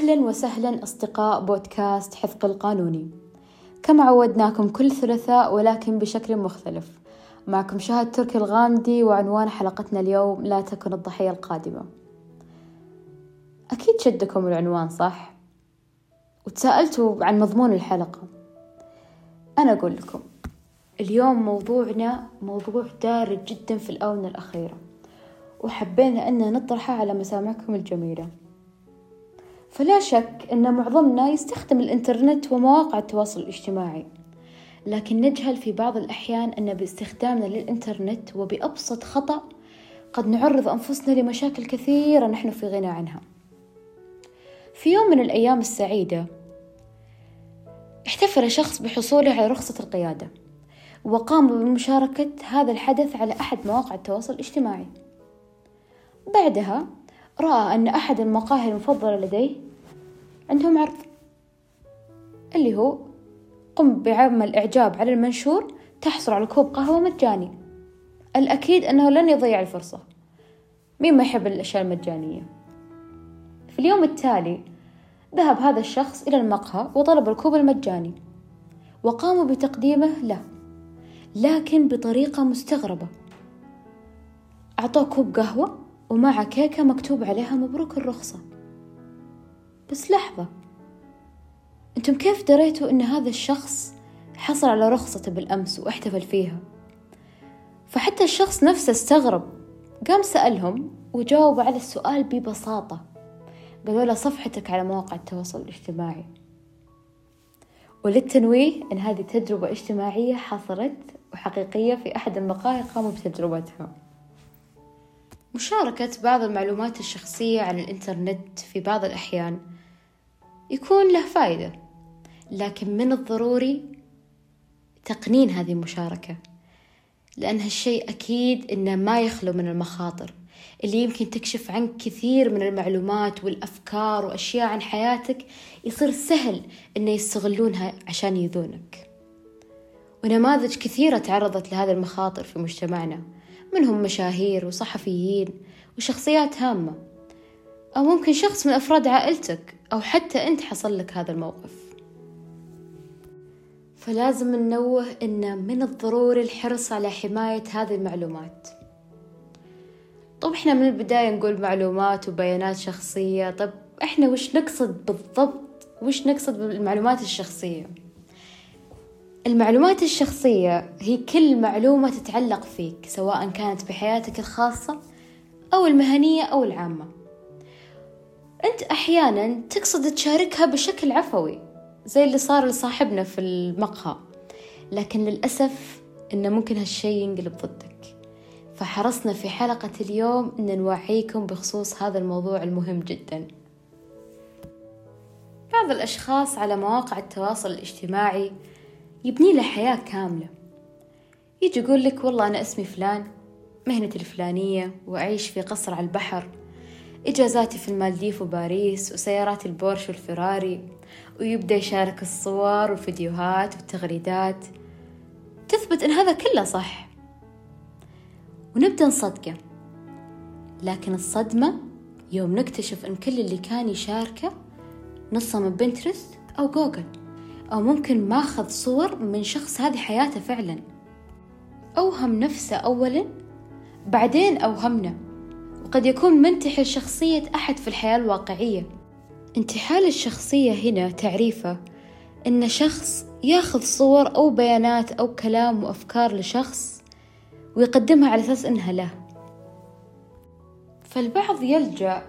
أهلا وسهلا أصدقاء بودكاست حفظ القانوني. كما عودناكم كل ثلاثاء ولكن بشكل مختلف. معكم شهد تركي الغامدي وعنوان حلقتنا اليوم لا تكن الضحية القادمة. أكيد شدكم العنوان صح؟ وتساءلتوا عن مضمون الحلقة. أنا أقول لكم اليوم موضوعنا موضوع دارج جدا في الآونة الأخيرة. وحبينا أن نطرحه على مسامعكم الجميلة. فلا شك أن معظمنا يستخدم الإنترنت ومواقع التواصل الاجتماعي. لكن نجهل في بعض الأحيان أن باستخدامنا للإنترنت وبأبسط خطأ قد نعرض أنفسنا لمشاكل كثيرة نحن في غنى عنها. في يوم من الأيام السعيدة احتفل شخص بحصوله على رخصة القيادة وقام بمشاركة هذا الحدث على أحد مواقع التواصل الاجتماعي. بعدها رأى أن أحد المقاهي المفضلة لديه؟ عندهم عرض اللي هو قم بعمل إعجاب على المنشور تحصل على كوب قهوة مجاني. الأكيد أنه لن يضيع الفرصة. مين ما يحب الأشياء المجانية؟ في اليوم التالي ذهب هذا الشخص إلى المقهى وطلب الكوب المجاني وقاموا بتقديمه له لكن بطريقة مستغربة. أعطوه كوب قهوة؟ ومع كيكة مكتوب عليها مبروك الرخصة. بس لحظة. أنتم كيف دريتوا إن هذا الشخص حصل على رخصته بالأمس واحتفل فيها؟ فحتى الشخص نفسه استغرب. قام سألهم وجاوب على السؤال ببساطة. قالوا له صفحتك على مواقع التواصل الاجتماعي. وللتنويه أن هذه تجربة اجتماعية حصلت وحقيقية في أحد المقاهي قاموا بتجربتها. مشاركة بعض المعلومات الشخصية عن الإنترنت في بعض الأحيان يكون له فائدة لكن من الضروري تقنين هذه المشاركة لأن هالشيء أكيد إنه ما يخلو من المخاطر اللي يمكن تكشف عنك كثير من المعلومات والأفكار وأشياء عن حياتك يصير سهل إنه يستغلونها عشان يذونك ونماذج كثيرة تعرضت لهذه المخاطر في مجتمعنا. منهم مشاهير وصحفيين وشخصيات هامة. أو ممكن شخص من أفراد عائلتك أو حتى أنت حصل لك هذا الموقف. فلازم ننوه أن من الضروري الحرص على حماية هذه المعلومات. طب إحنا من البداية نقول معلومات وبيانات شخصية. طب إحنا وش نقصد بالضبط؟ وش نقصد بالمعلومات الشخصية؟ المعلومات الشخصية هي كل معلومة تتعلق فيك سواء كانت بحياتك الخاصة أو المهنية أو العامة. أنت أحيانا تقصد تشاركها بشكل عفوي زي اللي صار لصاحبنا في المقهى. لكن للأسف إنه ممكن هالشي ينقلب ضدك. فحرصنا في حلقة اليوم إن نوعيكم بخصوص هذا الموضوع المهم جدا. بعض الأشخاص على مواقع التواصل الاجتماعي يبني له حياة كاملة. يجي يقول لك والله أنا اسمي فلان مهنتي الفلانية وأعيش في قصر على البحر. إجازاتي في المالديف وباريس وسيارات البورش والفراري ويبدأ يشارك الصور والفيديوهات والتغريدات. تثبت إن هذا كله صح. ونبدأ نصدقه. لكن الصدمة يوم نكتشف إن كل اللي كان يشاركه نصه من بنترست أو جوجل. أو ممكن ماخذ صور من شخص هذه حياته فعلا. أوهم نفسه أولا بعدين أوهمنا. وقد يكون منتحل شخصية أحد في الحياة الواقعية. انتحال الشخصية هنا تعريفه إن شخص ياخذ صور أو بيانات أو كلام وأفكار لشخص ويقدمها على أساس إنها له. فالبعض يلجأ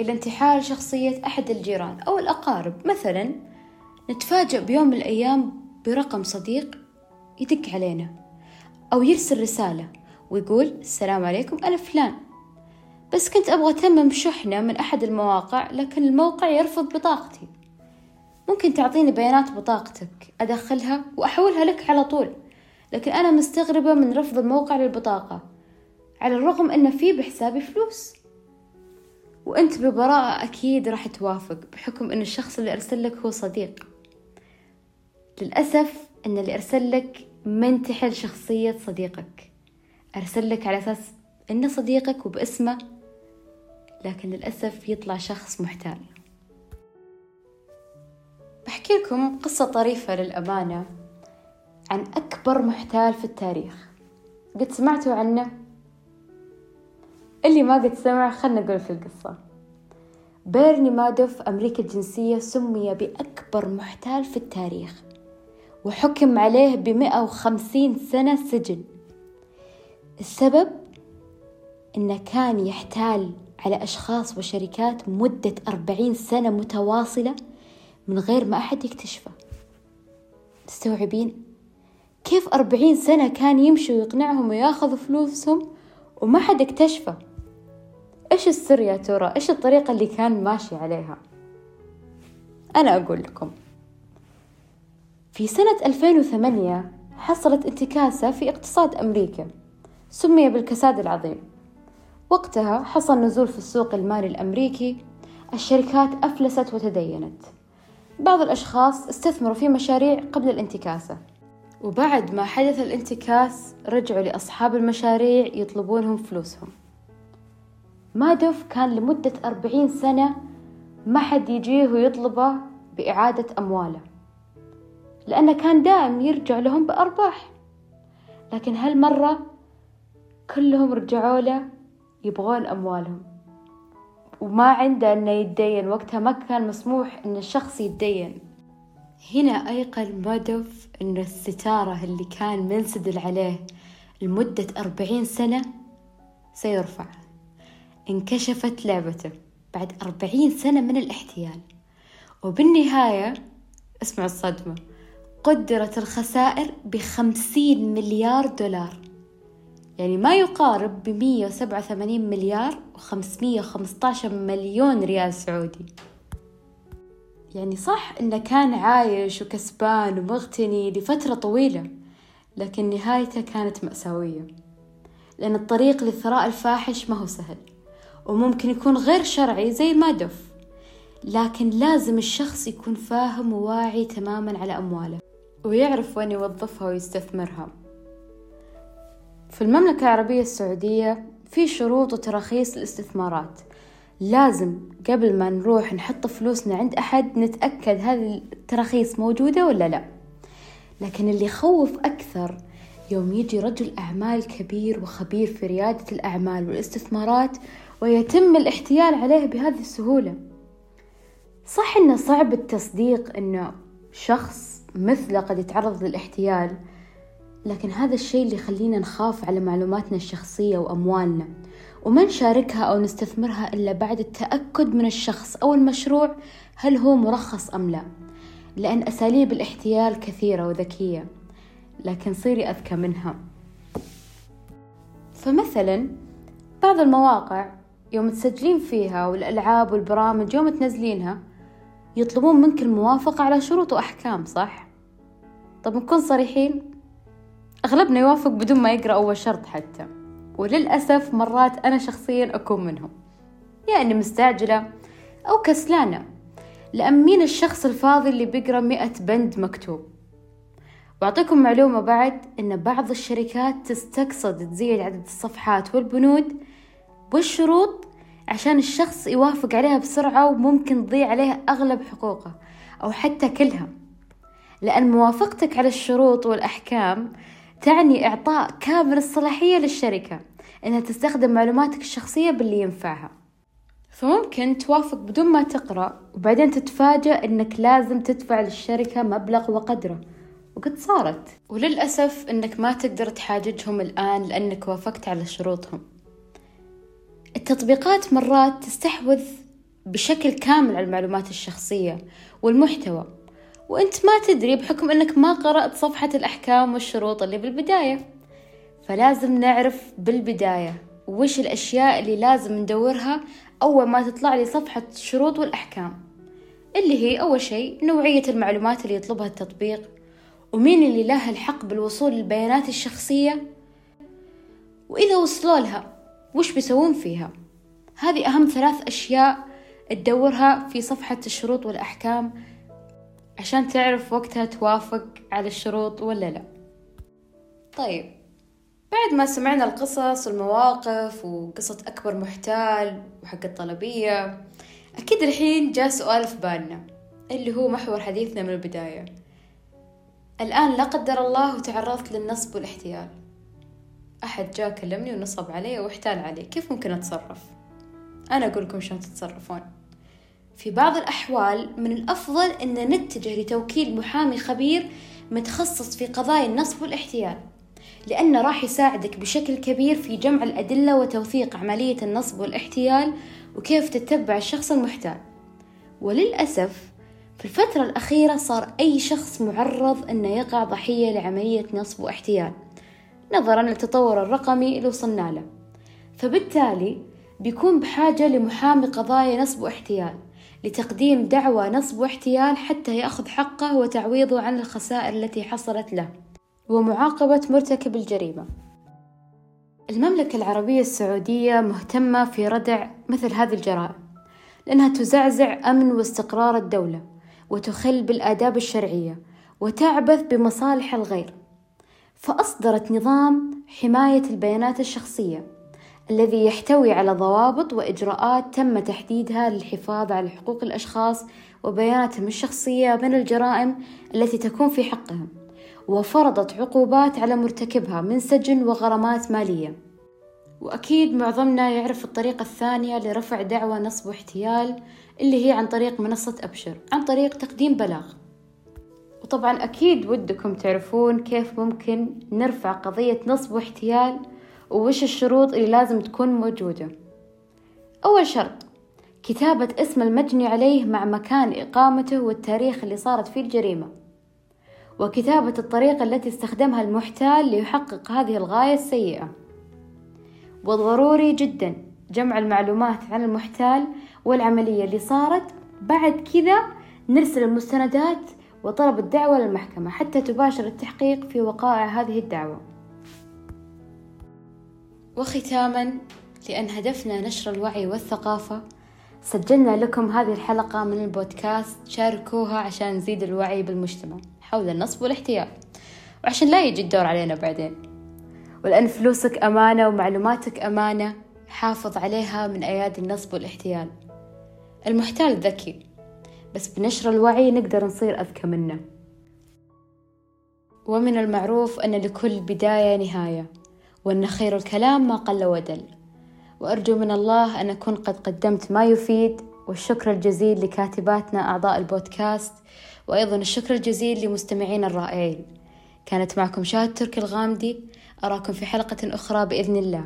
إلى انتحال شخصية أحد الجيران أو الأقارب مثلا نتفاجأ بيوم من الأيام برقم صديق يدق علينا أو يرسل رسالة ويقول السلام عليكم أنا فلان. بس كنت أبغى أتمم شحنة من أحد المواقع لكن الموقع يرفض بطاقتي. ممكن تعطيني بيانات بطاقتك أدخلها وأحولها لك على طول لكن أنا مستغربة من رفض الموقع للبطاقة على الرغم أن في بحسابي فلوس. وأنت ببراءة أكيد راح توافق بحكم أن الشخص اللي أرسل لك هو صديق. للأسف أن اللي أرسل لك منتحل شخصية صديقك. أرسل لك على أساس إنه صديقك وباسمه لكن للأسف يطلع شخص محتال. بحكي لكم قصة طريفة للأمانة عن أكبر محتال في التاريخ. قد سمعتوا عنه؟ اللي ما قد سمع خلنا نقول في القصة. بيرني مادوف أمريكا الجنسية سمي بأكبر محتال في التاريخ. وحكم عليه بمئة وخمسين سنة سجن. السبب إنه كان يحتال على أشخاص وشركات مدة أربعين سنة متواصلة من غير ما أحد يكتشفه. تستوعبين كيف أربعين سنة كان يمشي ويقنعهم وياخذ فلوسهم وما حد اكتشفه؟ إيش السر يا ترى؟ إيش الطريقة اللي كان ماشي عليها؟ أنا أقول لكم. في سنة 2008 حصلت انتكاسة في اقتصاد أمريكا سمي بالكساد العظيم. وقتها حصل نزول في السوق المالي الأمريكي الشركات أفلست وتدينت. بعض الأشخاص استثمروا في مشاريع قبل الانتكاسة. وبعد ما حدث الانتكاس رجعوا لأصحاب المشاريع يطلبونهم فلوسهم. مادوف كان لمدة أربعين سنة ما حد يجيه ويطلبه بإعادة أمواله. لأنه كان دائم يرجع لهم بأرباح. لكن هالمرة كلهم رجعوا له يبغون أموالهم. وما عنده أنه يتدين وقتها ما كان مسموح أن الشخص يتدين. هنا أيقن مادوف أن الستارة اللي كان منسدل عليه لمدة أربعين سنة سيرفع. انكشفت لعبته بعد أربعين سنة من الاحتيال. وبالنهاية اسمعوا الصدمة. قدرت الخسائر بخمسين مليار دولار. يعني ما يقارب بمية وسبعة وثمانين مليار وخمسمية وخمسطاشر مليون ريال سعودي. يعني صح إنه كان عايش وكسبان ومغتني لفترة طويلة لكن نهايته كانت مأساوية. لأن الطريق للثراء الفاحش ما هو سهل وممكن يكون غير شرعي زي ما دف. لكن لازم الشخص يكون فاهم وواعي تماما على أمواله. ويعرف وين يوظفها ويستثمرها. في المملكة العربية السعودية في شروط وتراخيص الاستثمارات لازم قبل ما نروح نحط فلوسنا عند أحد نتأكد هذه التراخيص موجودة ولا لا. لكن اللي يخوف أكثر يوم يجي رجل أعمال كبير وخبير في ريادة الأعمال والاستثمارات ويتم الاحتيال عليه بهذه السهولة. صح إنه صعب التصديق إنه شخص مثله قد يتعرض للاحتيال لكن هذا الشيء اللي يخلينا نخاف على معلوماتنا الشخصية وأموالنا وما نشاركها أو نستثمرها إلا بعد التأكد من الشخص أو المشروع هل هو مرخص أم لا لأن أساليب الاحتيال كثيرة وذكية لكن صيري أذكى منها فمثلا بعض المواقع يوم تسجلين فيها والألعاب والبرامج يوم تنزلينها يطلبون منك الموافقة على شروط وأحكام صح؟ طب نكون صريحين أغلبنا يوافق بدون ما يقرأ أول شرط حتى. وللأسف مرات أنا شخصيا أكون منهم. يا إني مستعجلة أو كسلانة لأن مين الشخص الفاضي اللي بيقرأ مئة بند مكتوب؟ وأعطيكم معلومة بعد إن بعض الشركات تستقصد تزيد عدد الصفحات والبنود والشروط عشان الشخص يوافق عليها بسرعة وممكن تضيع عليها أغلب حقوقه أو حتى كلها. لأن موافقتك على الشروط والأحكام تعني إعطاء كامل الصلاحية للشركة إنها تستخدم معلوماتك الشخصية باللي ينفعها. فممكن توافق بدون ما تقرأ وبعدين تتفاجأ إنك لازم تدفع للشركة مبلغ وقدره. وقد صارت. وللأسف إنك ما تقدر تحاججهم الآن لأنك وافقت على شروطهم. التطبيقات مرات تستحوذ بشكل كامل على المعلومات الشخصية والمحتوى. وانت ما تدري بحكم انك ما قرأت صفحة الأحكام والشروط اللي بالبداية. فلازم نعرف بالبداية وش الأشياء اللي لازم ندورها أول ما تطلع لي صفحة الشروط والأحكام. اللي هي أول شيء نوعية المعلومات اللي يطلبها التطبيق. ومين اللي له الحق بالوصول للبيانات الشخصية. وإذا وصلوا لها وش بيسوون فيها؟ هذه أهم ثلاث أشياء تدورها في صفحة الشروط والأحكام. عشان تعرف وقتها توافق على الشروط ولا لا. طيب بعد ما سمعنا القصص والمواقف وقصة أكبر محتال وحق الطلبية أكيد الحين جاء سؤال في بالنا اللي هو محور حديثنا من البداية؟ الآن لا قدر الله وتعرضت للنصب والاحتيال. أحد جاء كلمني ونصب علي واحتال علي كيف ممكن أتصرف؟ أنا أقول لكم شلون تتصرفون. في بعض الأحوال من الأفضل أن نتجه لتوكيل محامي خبير متخصص في قضايا النصب والاحتيال لأنه راح يساعدك بشكل كبير في جمع الأدلة وتوثيق عملية النصب والاحتيال وكيف تتبع الشخص المحتال. وللأسف في الفترة الأخيرة صار أي شخص معرض أنه يقع ضحية لعملية نصب واحتيال نظرا للتطور الرقمي اللي وصلنا له. فبالتالي بيكون بحاجة لمحامي قضايا نصب واحتيال. لتقديم دعوى نصب واحتيال حتى يأخذ حقه وتعويضه عن الخسائر التي حصلت له ومعاقبة مرتكب الجريمة. المملكة العربية السعودية مهتمة في ردع مثل هذه الجرائم لأنها تزعزع أمن واستقرار الدولة وتخل بالآداب الشرعية وتعبث بمصالح الغير. فأصدرت نظام حماية البيانات الشخصية الذي يحتوي على ضوابط وإجراءات تم تحديدها للحفاظ على حقوق الأشخاص وبياناتهم الشخصية من الجرائم التي تكون في حقهم وفرضت عقوبات على مرتكبها من سجن وغرامات مالية. وأكيد معظمنا يعرف الطريقة الثانية لرفع دعوى نصب واحتيال اللي هي عن طريق منصة أبشر عن طريق تقديم بلاغ. وطبعا أكيد ودكم تعرفون كيف ممكن نرفع قضية نصب واحتيال ووش الشروط اللي لازم تكون موجودة؟ أول شرط كتابة اسم المجني عليه مع مكان إقامته والتاريخ اللي صارت فيه الجريمة وكتابة الطريقة التي استخدمها المحتال ليحقق هذه الغاية السيئة. والضروري جدا جمع المعلومات عن المحتال والعملية اللي صارت بعد كذا نرسل المستندات وطلب الدعوة للمحكمة حتى تباشر التحقيق في وقائع هذه الدعوة. وختاما لأن هدفنا نشر الوعي والثقافة. سجلنا لكم هذه الحلقة من البودكاست شاركوها عشان نزيد الوعي بالمجتمع حول النصب والاحتيال. وعشان لا يجي الدور علينا بعدين. ولأن فلوسك أمانة ومعلوماتك أمانة حافظ عليها من أيادي النصب والاحتيال. المحتال ذكي بس بنشر الوعي نقدر نصير أذكى منه. ومن المعروف أن لكل بداية نهاية. وأن خير الكلام ما قل ودل. وأرجو من الله أن أكون قد قدمت ما يفيد والشكر الجزيل لكاتباتنا أعضاء البودكاست وأيضا الشكر الجزيل لمستمعين الرائعين. كانت معكم شاهد تركي الغامدي أراكم في حلقة أخرى بإذن الله.